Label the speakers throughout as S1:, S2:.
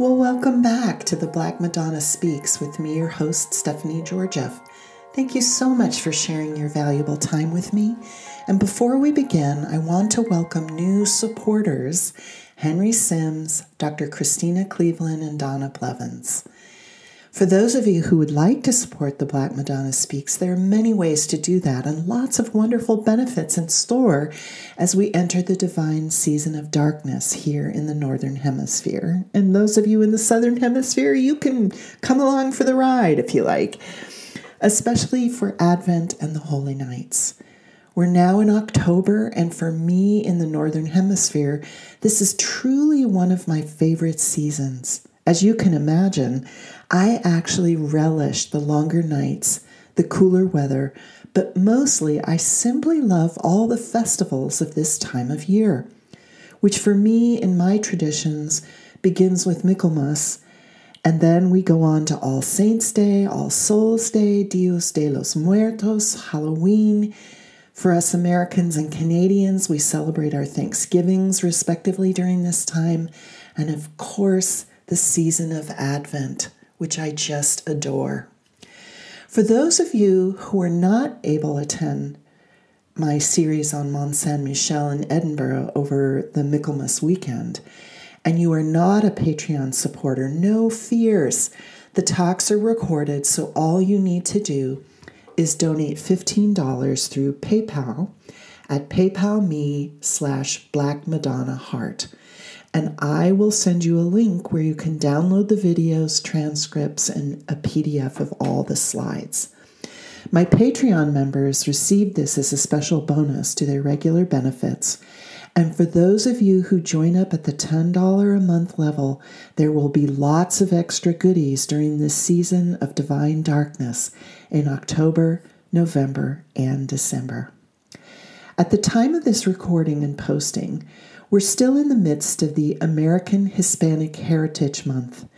S1: Well, welcome back to the Black Madonna Speaks with me, your host, Stephanie Georgieff. Thank you so much for sharing your valuable time with me. And before we begin, I want to welcome new supporters Henry Sims, Dr. Christena Cleveland, and Donna Blevins. For those of you who would like to support the Black Madonna Speaks, there are many ways to do that and lots of wonderful benefits in store as we enter the divine season of darkness here in the Northern Hemisphere. And those of you in the Southern Hemisphere, you can come along for the ride if you like, especially for Advent and the Holy Nights. We're now in October, and for me in the Northern Hemisphere, this is truly one of my favorite seasons. As you can imagine, I actually relish the longer nights, the cooler weather, but mostly I simply love all the festivals of this time of year, which for me in my traditions begins with Michaelmas, and then we go on to All Saints' Day, All Souls' Day, Dios de los Muertos, Halloween. For us Americans and Canadians, we celebrate our Thanksgivings respectively during this time, and of course, the season of Advent, which I just adore. For those of you who are not able to attend my series on Mont Saint Michel in Edinburgh over the Michaelmas weekend, and you are not a Patreon supporter, no fears. The talks are recorded, so all you need to do is donate $15 through PayPal at paypal.me slash black madonna heart and I will send you a link where you can download the videos, transcripts, and a PDF of all the slides. My Patreon members received this as a special bonus to their regular benefits. And for those of you who join up at the $10 a month level, there will be lots of extra goodies during this season of divine darkness in October, November, and December. At the time of this recording and posting, we're still in the midst of the American Hispanic Heritage Month,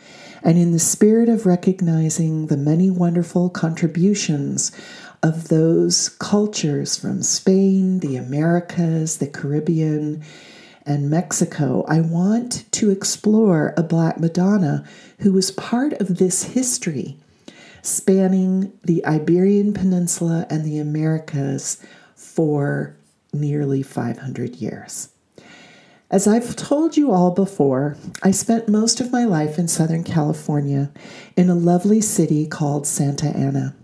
S1: and in the spirit of recognizing the many wonderful contributions of those cultures from Spain, the Americas, the Caribbean, and Mexico, I want to explore a Black Madonna who was part of this history spanning the Iberian Peninsula and the Americas for nearly 500 years. As I've told you all before, I spent most of my life in Southern California in a lovely city called Santa Ana.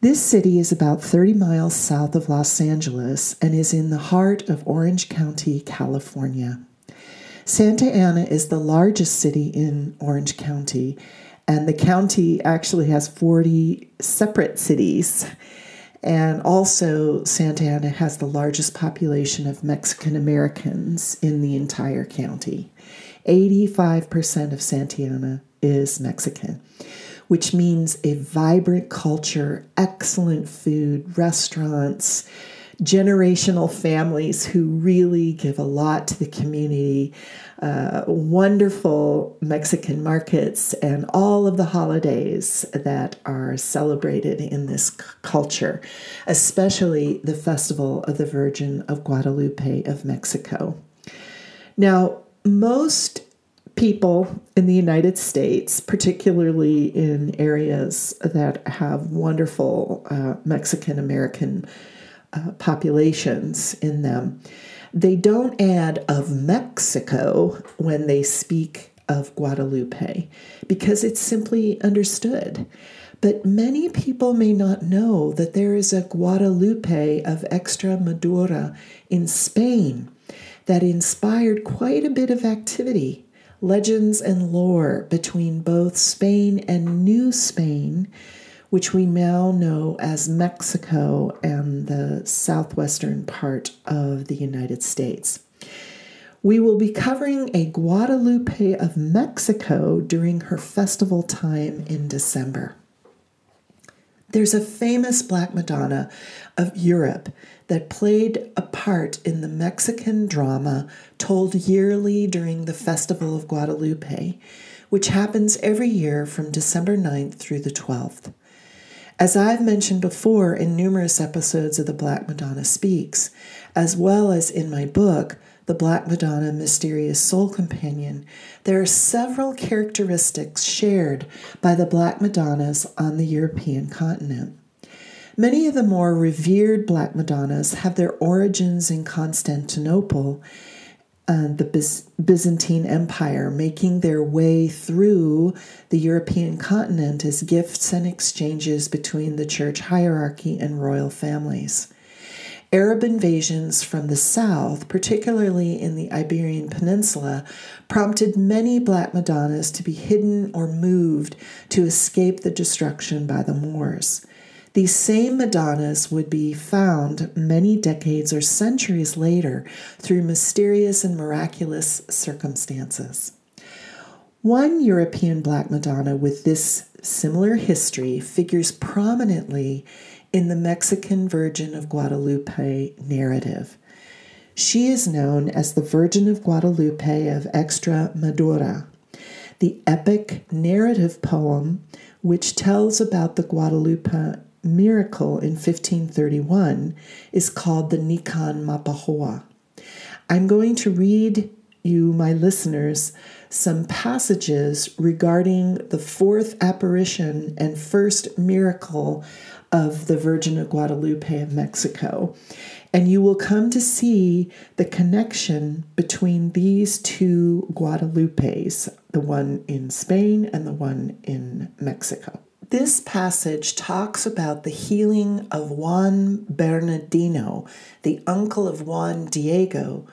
S1: This city is about 30 miles south of Los Angeles and is in the heart of Orange County, California. Santa Ana is the largest city in Orange County, and the county actually has 40 separate cities. And also, Santa Ana has the largest population of Mexican Americans in the entire county. 85% of Santa Ana is Mexican, which means a vibrant culture, excellent food, restaurants, generational families who really give a lot to the community, uh, wonderful Mexican markets, and all of the holidays that are celebrated in this culture, especially the Festival of the Virgin of Guadalupe of Mexico. Now, most people in the United States, particularly in areas that have wonderful uh, Mexican American uh, populations in them, they don't add of Mexico when they speak of Guadalupe because it's simply understood. But many people may not know that there is a Guadalupe of Extremadura in Spain that inspired quite a bit of activity, legends and lore between both Spain and New Spain which we now know as Mexico and the southwestern part of the United States. We will be covering a Guadalupe of Mexico during her festival time in December. There's a famous Black Madonna of Europe that played a part in the Mexican drama told yearly during the Festival of Guadalupe, which happens every year from December 9th through the 12th. As I've mentioned before in numerous episodes of The Black Madonna Speaks, as well as in my book, The Black Madonna Mysterious Soul Companion, there are several characteristics shared by the Black Madonnas on the European continent. Many of the more revered Black Madonnas have their origins in Constantinople uh, the Byzantine Empire, making their way through the European continent as gifts and exchanges between the church hierarchy and royal families. Arab invasions from the south, particularly in the Iberian Peninsula, prompted many Black Madonnas to be hidden or moved to escape the destruction by the Moors. These same Madonnas would be found many decades or centuries later through mysterious and miraculous circumstances. One European Black Madonna with this similar history figures prominently in the Mexican Virgin of Guadalupe narrative. She is known as the Virgin of Guadalupe of Extremadura, the epic narrative poem which tells about the Guadalupe miracle in 1531 is called the Nican Mopohua. I'm going to read you, my listeners, some passages regarding the fourth apparition and first miracle of the Virgin of Guadalupe of Mexico. And you will come to see the connection between these two Guadalupes, the one in Spain and the one in Mexico. This passage talks about the healing of Juan Bernardino, the uncle of Juan Diego,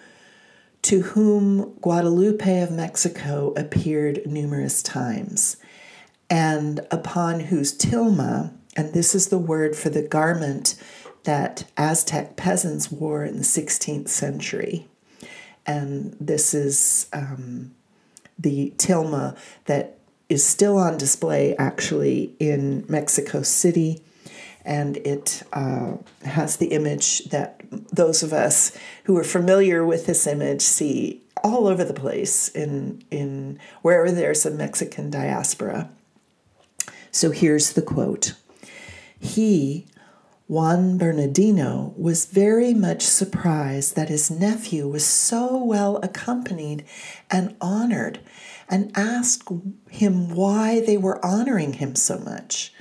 S1: to whom Guadalupe of Mexico appeared numerous times, and upon whose tilma, and this is the word for the garment that Aztec peasants wore in the 16th century. And this is um, the tilma that is still on display actually in Mexico City. And it uh, has the image that those of us who are familiar with this image see all over the place in, in wherever there's a Mexican diaspora. So here's the quote He, Juan Bernardino, was very much surprised that his nephew was so well accompanied and honored and asked him why they were honoring him so much.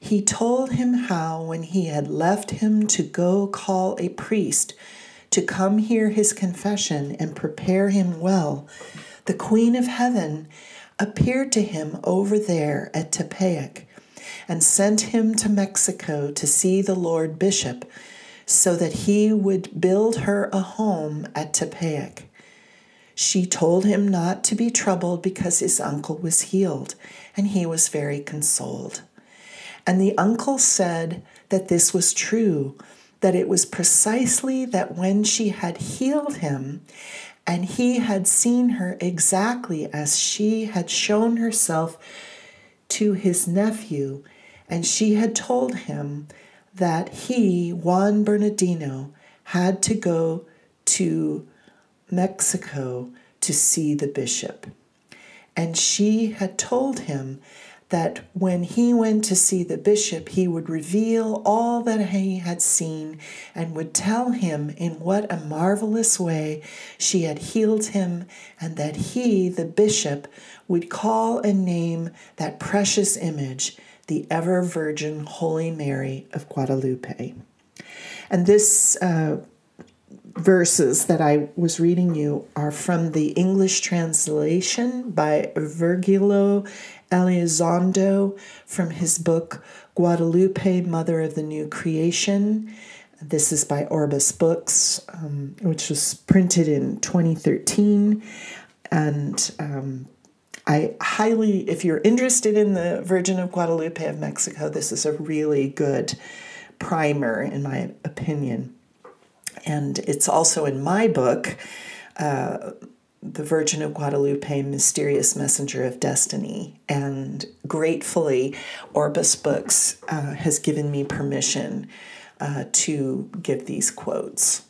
S1: He told him how, when he had left him to go call a priest to come hear his confession and prepare him well, the Queen of Heaven appeared to him over there at Tepeyac and sent him to Mexico to see the Lord Bishop so that he would build her a home at Tepeyac. She told him not to be troubled because his uncle was healed, and he was very consoled. And the uncle said that this was true, that it was precisely that when she had healed him, and he had seen her exactly as she had shown herself to his nephew, and she had told him that he, Juan Bernardino, had to go to Mexico to see the bishop. And she had told him that when he went to see the bishop, he would reveal all that he had seen and would tell him in what a marvelous way she had healed him, and that he, the bishop, would call and name that precious image the ever Virgin Holy Mary of Guadalupe. And this uh, verses that I was reading you are from the English translation by Virgilio Elizondo from his book Guadalupe, Mother of the New Creation. This is by Orbis Books, um, which was printed in 2013. And um, I highly, if you're interested in the Virgin of Guadalupe of Mexico, this is a really good primer, in my opinion. And it's also in my book, uh, The Virgin of Guadalupe Mysterious Messenger of Destiny. And gratefully, Orbis Books uh, has given me permission uh, to give these quotes.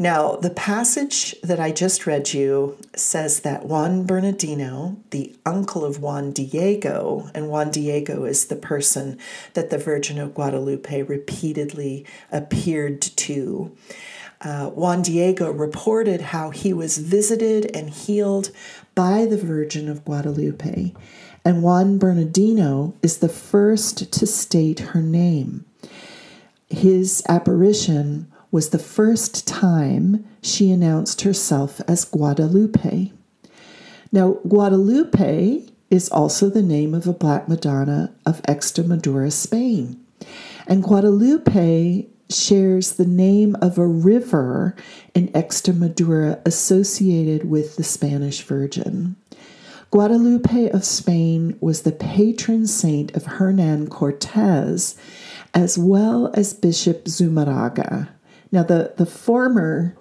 S1: Now, the passage that I just read you says that Juan Bernardino, the uncle of Juan Diego, and Juan Diego is the person that the Virgin of Guadalupe repeatedly appeared to. Uh, Juan Diego reported how he was visited and healed by the Virgin of Guadalupe, and Juan Bernardino is the first to state her name. His apparition was the first time she announced herself as Guadalupe. Now, Guadalupe is also the name of a Black Madonna of Extremadura, Spain. And Guadalupe shares the name of a river in Extremadura associated with the Spanish Virgin. Guadalupe of Spain was the patron saint of Hernan Cortez, as well as Bishop Zumarraga. Now, the, the former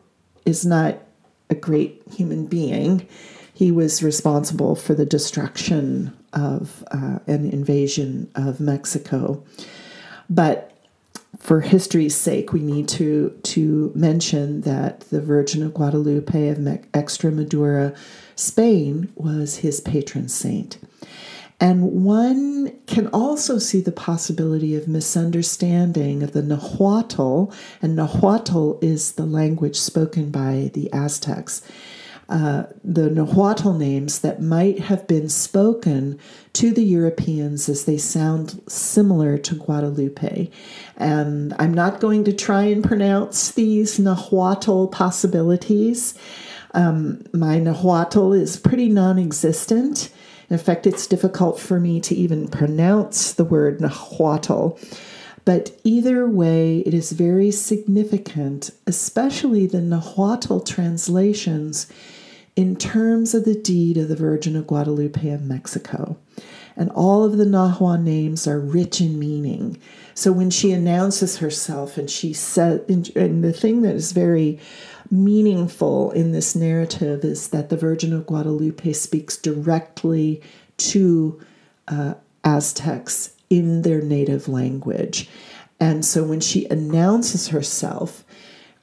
S1: is not a great human being. He was responsible for the destruction of uh, an invasion of Mexico. But for history's sake, we need to, to mention that the Virgin of Guadalupe of Extremadura, Spain, was his patron saint. And one can also see the possibility of misunderstanding of the Nahuatl, and Nahuatl is the language spoken by the Aztecs. Uh, the Nahuatl names that might have been spoken to the Europeans as they sound similar to Guadalupe. And I'm not going to try and pronounce these Nahuatl possibilities. Um, my Nahuatl is pretty non existent. In fact, it's difficult for me to even pronounce the word Nahuatl. But either way, it is very significant, especially the Nahuatl translations, in terms of the deed of the Virgin of Guadalupe of Mexico. And all of the Nahua names are rich in meaning. So when she announces herself and she said, and the thing that is very meaningful in this narrative is that the Virgin of Guadalupe speaks directly to uh, Aztecs in their native language. And so when she announces herself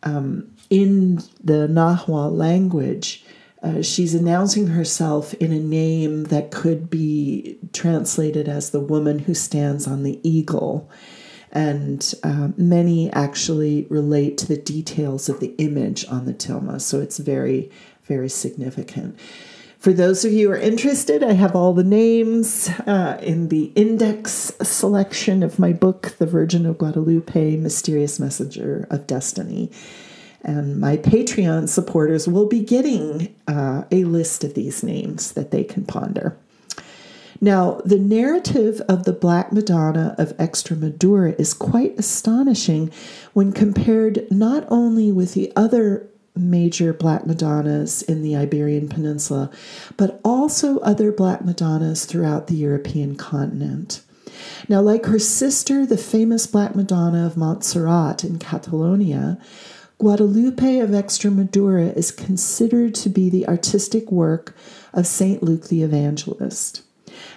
S1: um, in the Nahua language, uh, she's announcing herself in a name that could be translated as the woman who stands on the eagle and uh, many actually relate to the details of the image on the tilma. So it's very, very significant. For those of you who are interested, I have all the names uh, in the index selection of my book, The Virgin of Guadalupe Mysterious Messenger of Destiny. And my Patreon supporters will be getting uh, a list of these names that they can ponder. Now, the narrative of the Black Madonna of Extremadura is quite astonishing when compared not only with the other major Black Madonnas in the Iberian Peninsula, but also other Black Madonnas throughout the European continent. Now, like her sister, the famous Black Madonna of Montserrat in Catalonia, Guadalupe of Extremadura is considered to be the artistic work of St. Luke the Evangelist.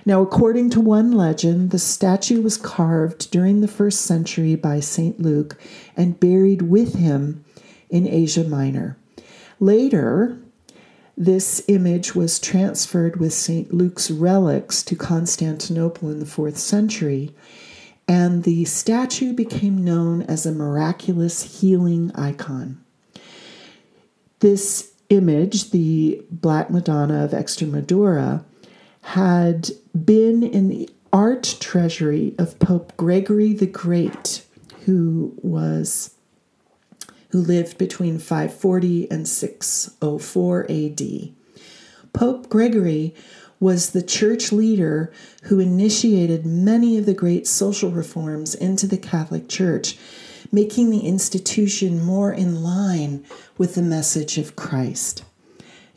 S1: Now, according to one legend, the statue was carved during the first century by St. Luke and buried with him in Asia Minor. Later, this image was transferred with St. Luke's relics to Constantinople in the fourth century, and the statue became known as a miraculous healing icon. This image, the Black Madonna of Extremadura, had been in the art treasury of Pope Gregory the Great, who was who lived between 540 and 604 AD. Pope Gregory was the church leader who initiated many of the great social reforms into the Catholic Church, making the institution more in line with the message of Christ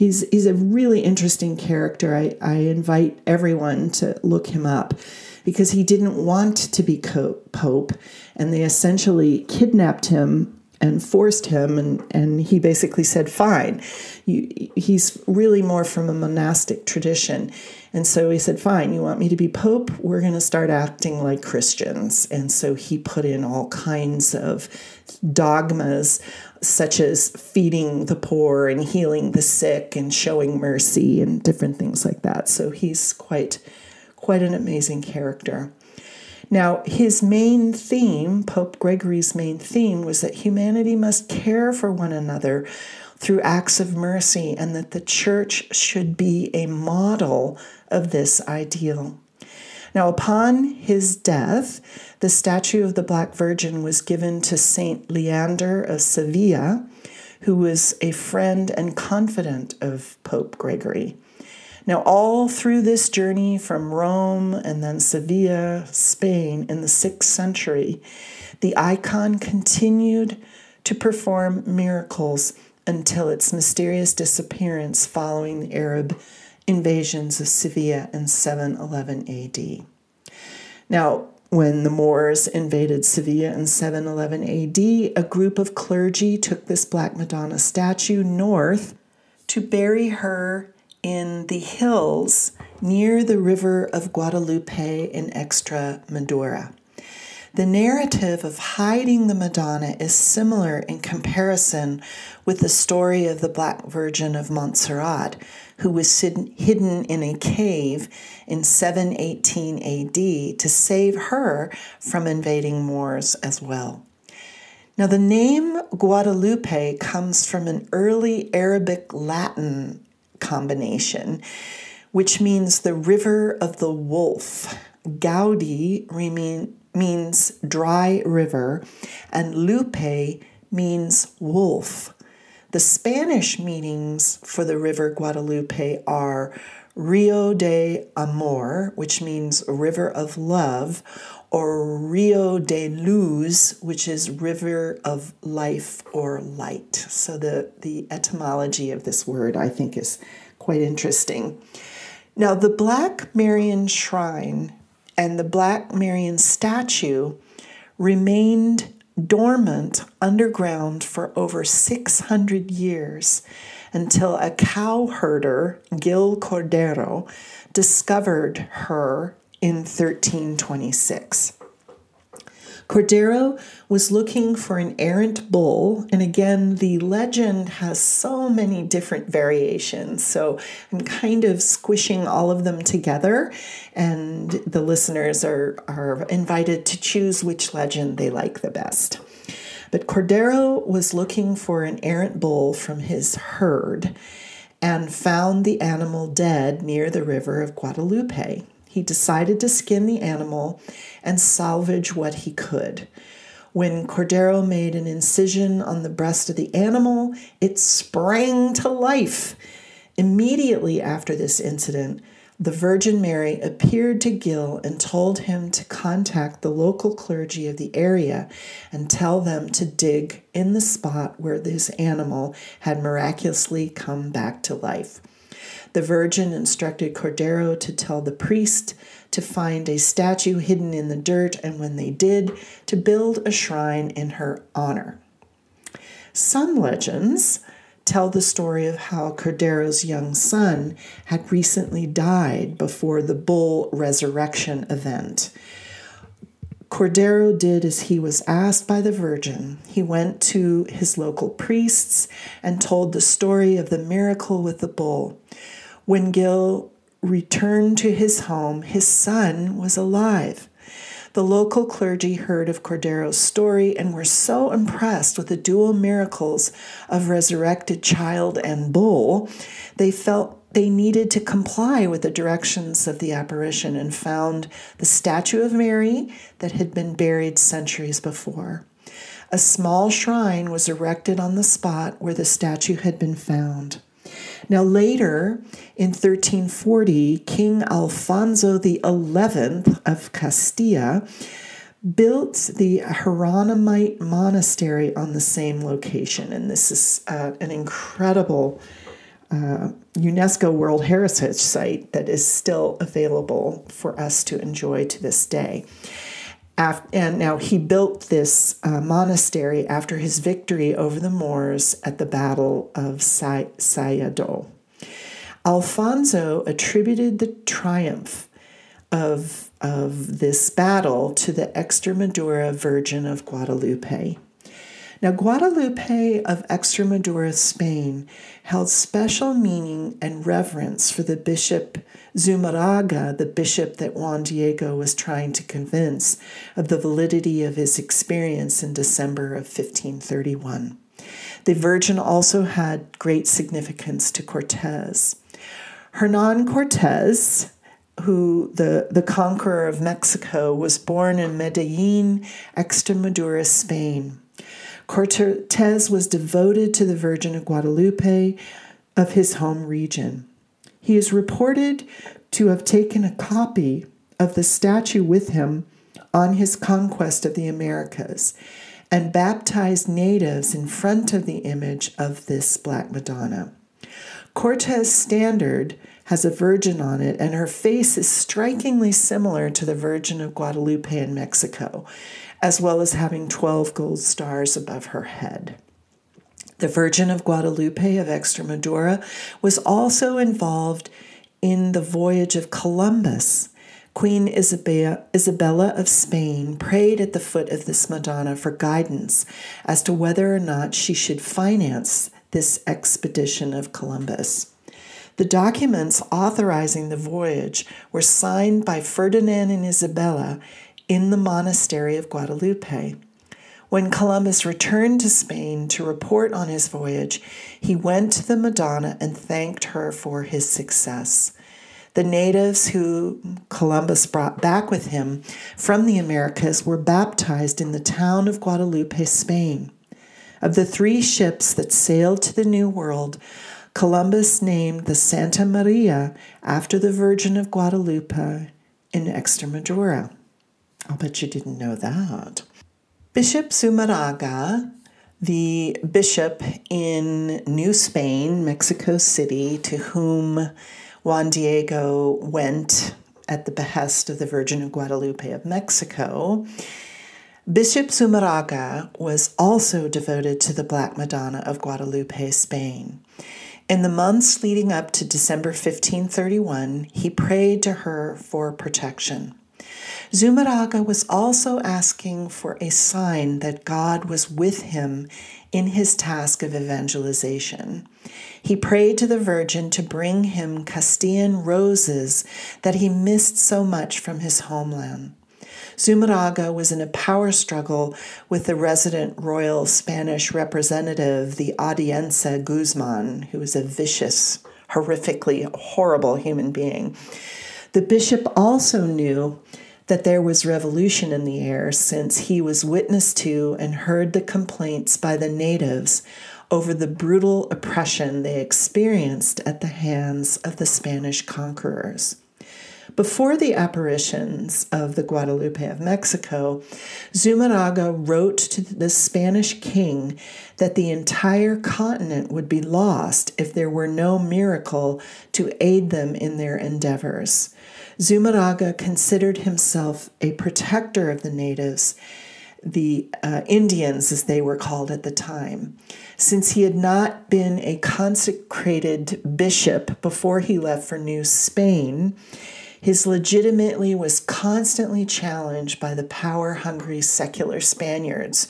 S1: he's he's a really interesting character. I, I invite everyone to look him up because he didn't want to be pope, and they essentially kidnapped him and forced him, and, and he basically said, Fine. You, he's really more from a monastic tradition. And so he said, Fine, you want me to be Pope? We're going to start acting like Christians. And so he put in all kinds of dogmas such as feeding the poor and healing the sick and showing mercy and different things like that. So he's quite quite an amazing character. Now, his main theme, Pope Gregory's main theme, was that humanity must care for one another through acts of mercy and that the church should be a model of this ideal. Now, upon his death, the statue of the Black Virgin was given to Saint Leander of Sevilla, who was a friend and confidant of Pope Gregory. Now, all through this journey from Rome and then Sevilla, Spain, in the sixth century, the icon continued to perform miracles until its mysterious disappearance following the Arab invasions of Sevilla in 711 AD. Now, when the Moors invaded Sevilla in 711 AD, a group of clergy took this Black Madonna statue north to bury her in the hills near the river of Guadalupe in Extremadura. The narrative of hiding the Madonna is similar in comparison with the story of the Black Virgin of Montserrat, who was hidden in a cave in 718 AD to save her from invading Moors as well. Now, the name Guadalupe comes from an early Arabic Latin combination, which means the river of the wolf. Gaudi remain, means dry river, and lupe means wolf. The Spanish meanings for the river Guadalupe are Rio de Amor, which means river of love, or Rio de Luz, which is river of life or light. So the, the etymology of this word I think is quite interesting. Now, the Black Marian Shrine and the Black Marian statue remained dormant underground for over 600 years until a cow herder, Gil Cordero, discovered her in 1326. Cordero was looking for an errant bull, and again, the legend has so many different variations. So I'm kind of squishing all of them together, and the listeners are, are invited to choose which legend they like the best. But Cordero was looking for an errant bull from his herd and found the animal dead near the river of Guadalupe he decided to skin the animal and salvage what he could. When Cordero made an incision on the breast of the animal, it sprang to life. Immediately after this incident, the Virgin Mary appeared to Gil and told him to contact the local clergy of the area and tell them to dig in the spot where this animal had miraculously come back to life. The Virgin instructed Cordero to tell the priest to find a statue hidden in the dirt, and when they did, to build a shrine in her honor. Some legends tell the story of how Cordero's young son had recently died before the bull resurrection event. Cordero did as he was asked by the Virgin. He went to his local priests and told the story of the miracle with the bull. When Gil returned to his home, his son was alive. The local clergy heard of Cordero's story and were so impressed with the dual miracles of resurrected child and bull, they felt they needed to comply with the directions of the apparition and found the statue of Mary that had been buried centuries before. A small shrine was erected on the spot where the statue had been found. Now, later in 1340, King Alfonso XI of Castilla built the Hieronymite monastery on the same location. And this is uh, an incredible uh, UNESCO World Heritage Site that is still available for us to enjoy to this day and now he built this uh, monastery after his victory over the Moors at the Battle of Salado. Alfonso attributed the triumph of, of this battle to the Extremadura Virgin of Guadalupe. Now, Guadalupe of Extremadura, Spain, held special meaning and reverence for the bishop Zumarraga, the bishop that Juan Diego was trying to convince of the validity of his experience in December of 1531. The Virgin also had great significance to Cortez. Hernan Cortez, who the, the conqueror of Mexico, was born in Medellin, Extremadura, Spain. Cortez was devoted to the Virgin of Guadalupe of his home region. He is reported to have taken a copy of the statue with him on his conquest of the Americas and baptized natives in front of the image of this Black Madonna. Cortez standard has a virgin on it, and her face is strikingly similar to the Virgin of Guadalupe in Mexico, as well as having 12 gold stars above her head. The Virgin of Guadalupe of Extremadura was also involved in the voyage of Columbus. Queen Isabella of Spain prayed at the foot of this Madonna for guidance as to whether or not she should finance this expedition of Columbus. The documents authorizing the voyage were signed by Ferdinand and Isabella in the monastery of Guadalupe. When Columbus returned to Spain to report on his voyage, he went to the Madonna and thanked her for his success. The natives who Columbus brought back with him from the Americas were baptized in the town of Guadalupe, Spain. Of the three ships that sailed to the New World, Columbus named the Santa Maria after the Virgin of Guadalupe in Extremadura. Oh, I'll bet you didn't know that. Bishop Zumarraga, the bishop in New Spain, Mexico City, to whom Juan Diego went at the behest of the Virgin of Guadalupe of Mexico, Bishop Zumarraga was also devoted to the Black Madonna of Guadalupe, Spain. In the months leading up to December 1531, he prayed to her for protection. Zumarraga was also asking for a sign that God was with him in his task of evangelization. He prayed to the Virgin to bring him Castilian roses that he missed so much from his homeland. Zumarraga was in a power struggle with the resident royal Spanish representative, the Audiencia Guzman, who was a vicious, horrifically horrible human being. The bishop also knew that there was revolution in the air since he was witness to and heard the complaints by the natives over the brutal oppression they experienced at the hands of the Spanish conquerors. Before the apparitions of the Guadalupe of Mexico, Zumarraga wrote to the Spanish king that the entire continent would be lost if there were no miracle to aid them in their endeavors. Zumarraga considered himself a protector of the natives, the uh, Indians as they were called at the time. Since he had not been a consecrated bishop before he left for New Spain, his legitimacy was constantly challenged by the power hungry secular Spaniards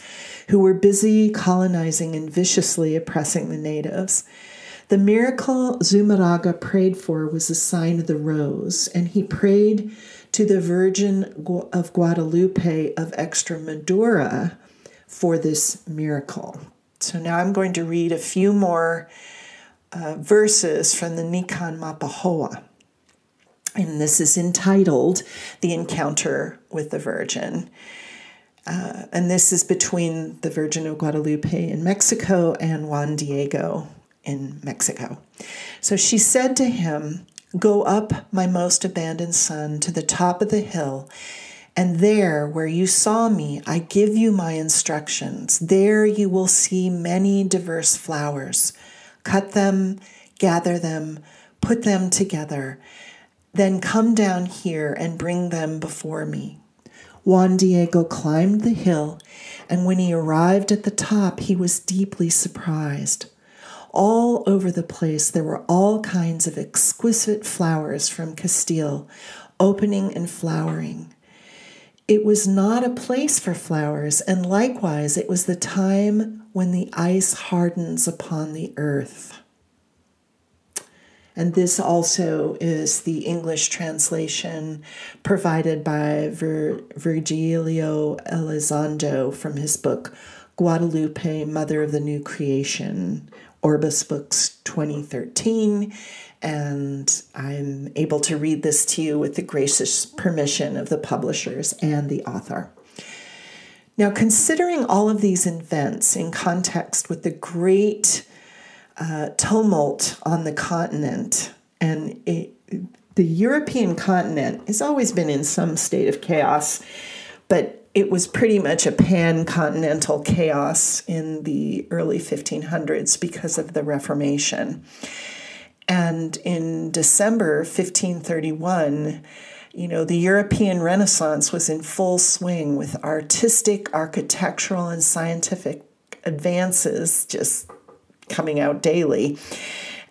S1: who were busy colonizing and viciously oppressing the natives. The miracle Zumarraga prayed for was a sign of the rose, and he prayed to the Virgin of Guadalupe of Extremadura for this miracle. So now I'm going to read a few more uh, verses from the Nican Mopohua. And this is entitled The Encounter with the Virgin. Uh, and this is between the Virgin of Guadalupe in Mexico and Juan Diego in Mexico. So she said to him, Go up, my most abandoned son, to the top of the hill, and there, where you saw me, I give you my instructions. There you will see many diverse flowers. Cut them, gather them, put them together. Then come down here and bring them before me. Juan Diego climbed the hill, and when he arrived at the top, he was deeply surprised all over the place. There were all kinds of exquisite flowers from Castile, opening and flowering. It was not a place for flowers, and likewise, it was the time when the ice hardens upon the earth. And this also is the English translation provided by Vir- Virgilio Elizondo from his book Guadalupe, Mother of the New Creation, Orbis Books 2013. And I'm able to read this to you with the gracious permission of the publishers and the author. Now, considering all of these events in context with the great uh, tumult on the continent, and it, the European continent has always been in some state of chaos, but it was pretty much a pan continental chaos in the early 1500s because of the Reformation. And in December 1531, you know, the European Renaissance was in full swing with artistic, architectural, and scientific advances just coming out daily.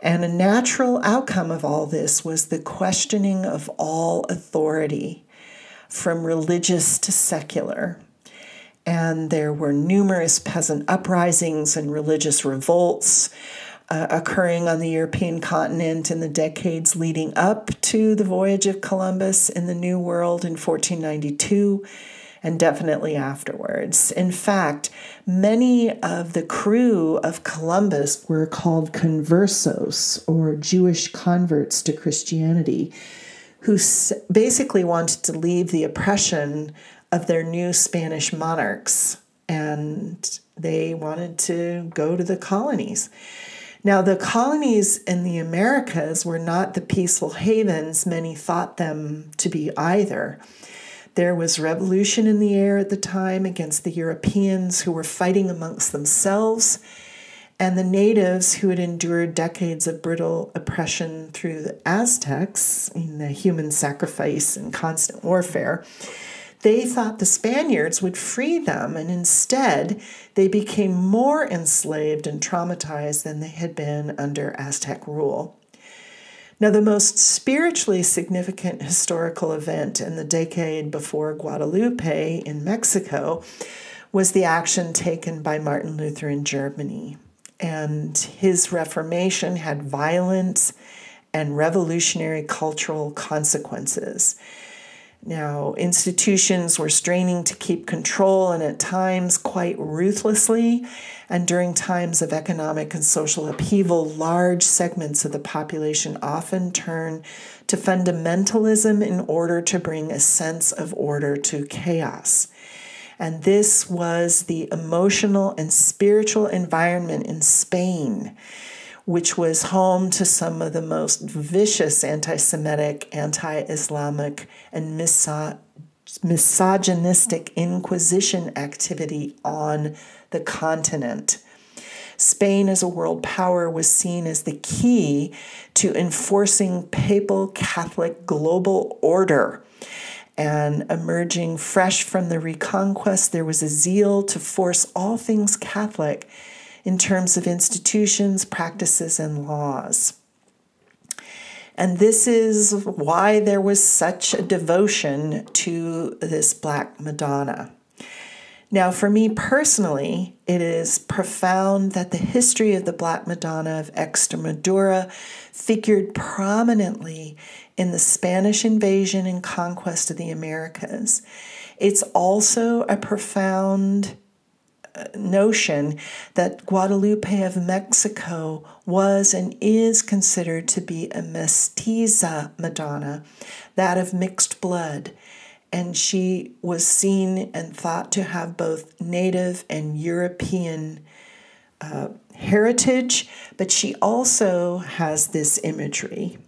S1: And a natural outcome of all this was the questioning of all authority, from religious to secular. And there were numerous peasant uprisings and religious revolts uh, occurring on the European continent in the decades leading up to the voyage of Columbus in the New World in 1492 and definitely afterwards. In fact, many of the crew of Columbus were called conversos or Jewish converts to Christianity, who basically wanted to leave the oppression of their new Spanish monarchs and they wanted to go to the colonies. Now, the colonies in the Americas were not the peaceful havens many thought them to be either. There was revolution in the air at the time against the Europeans who were fighting amongst themselves, and the natives who had endured decades of brutal oppression through the Aztecs in the human sacrifice and constant warfare they thought the Spaniards would free them, and instead, they became more enslaved and traumatized than they had been under Aztec rule. Now, the most spiritually significant historical event in the decade before Guadalupe in Mexico was the action taken by Martin Luther in Germany. And his Reformation had violent and revolutionary cultural consequences. Now, institutions were straining to keep control and at times quite ruthlessly. And during times of economic and social upheaval, large segments of the population often turn to fundamentalism in order to bring a sense of order to chaos. And this was the emotional and spiritual environment in Spain which was home to some of the most vicious anti Semitic, anti Islamic, and misogynistic Inquisition activity on the continent. Spain as a world power was seen as the key to enforcing papal Catholic global order. And emerging fresh from the Reconquest, there was a zeal to force all things Catholic in terms of institutions, practices, and laws. And this is why there was such a devotion to this Black Madonna. Now, for me personally, it is profound that the history of the Black Madonna of Extremadura figured prominently in the Spanish invasion and conquest of the Americas. It's also a profound notion that Guadalupe of Mexico was and is considered to be a mestiza Madonna, that of mixed blood. And she was seen and thought to have both native and European uh, heritage, but she also has this imagery.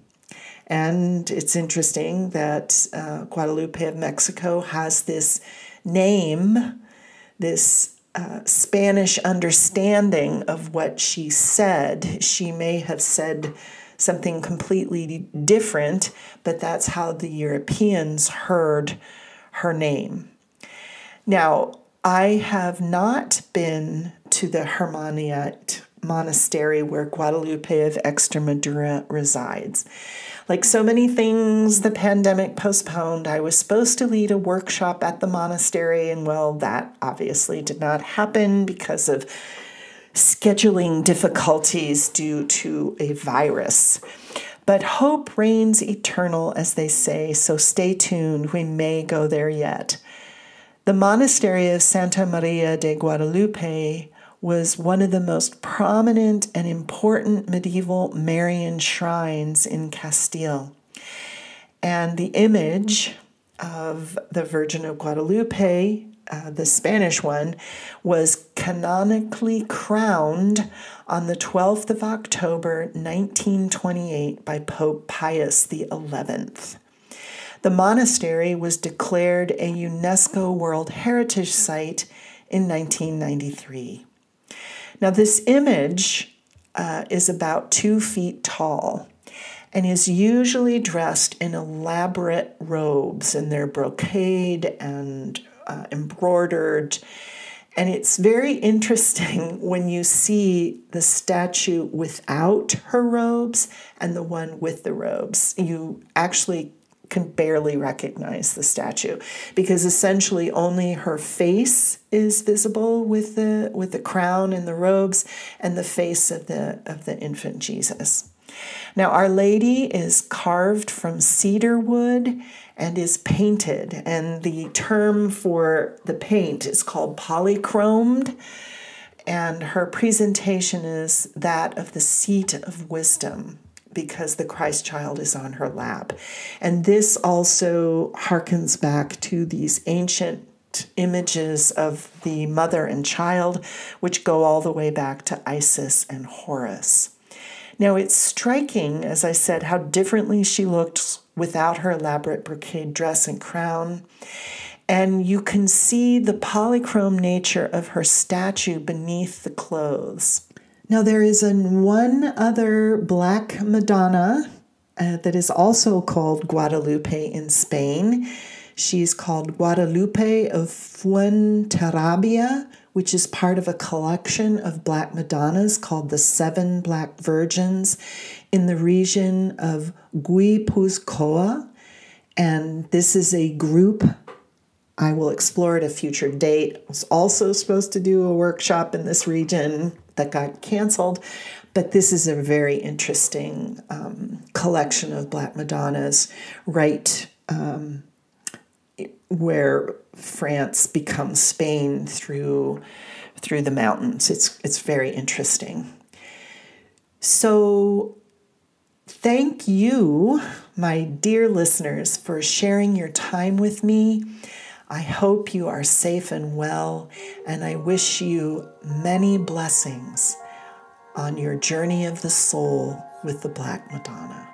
S1: And it's interesting that uh, Guadalupe of Mexico has this name, this uh, Spanish understanding of what she said. She may have said something completely different, but that's how the Europeans heard her name. Now, I have not been to the Hieronymite monastery where Guadalupe of Extremadura resides. Like so many things, the pandemic postponed. I was supposed to lead a workshop at the monastery, and well, that obviously did not happen because of scheduling difficulties due to a virus. But hope reigns eternal, as they say, so stay tuned. We may go there yet. The monastery of Santa Maria de Guadalupe was one of the most prominent and important medieval Marian shrines in Castile. And the image of the Virgin of Guadalupe, uh, the Spanish one, was canonically crowned on the 12th of October 1928 by Pope Pius XI. The monastery was declared a UNESCO World Heritage Site in 1993. Now, this image uh, is about two feet tall and is usually dressed in elaborate robes, and they're brocade and uh, embroidered. And it's very interesting when you see the statue without her robes and the one with the robes. You actually can barely recognize the statue because essentially only her face is visible with the with the crown and the robes and the face of the of the infant Jesus. Now our lady is carved from cedar wood and is painted and the term for the paint is called polychromed and her presentation is that of the seat of wisdom because the Christ child is on her lap. And this also harkens back to these ancient images of the mother and child, which go all the way back to Isis and Horus. Now, it's striking, as I said, how differently she looked without her elaborate brocade dress and crown. And you can see the polychrome nature of her statue beneath the clothes. Now, there is a, one other black Madonna uh, that is also called Guadalupe in Spain. She's called Guadalupe of Fuenterrabia, which is part of a collection of Black Madonnas called the Seven Black Virgins in the region of Guipuzcoa. And this is a group I will explore at a future date. I was also supposed to do a workshop in this region that got canceled. But this is a very interesting um, collection of Black Madonnas, right um, where France becomes Spain through through the mountains. It's it's very interesting. So thank you, my dear listeners, for sharing your time with me. I hope you are safe and well, and I wish you many blessings on your journey of the soul with the Black Madonna.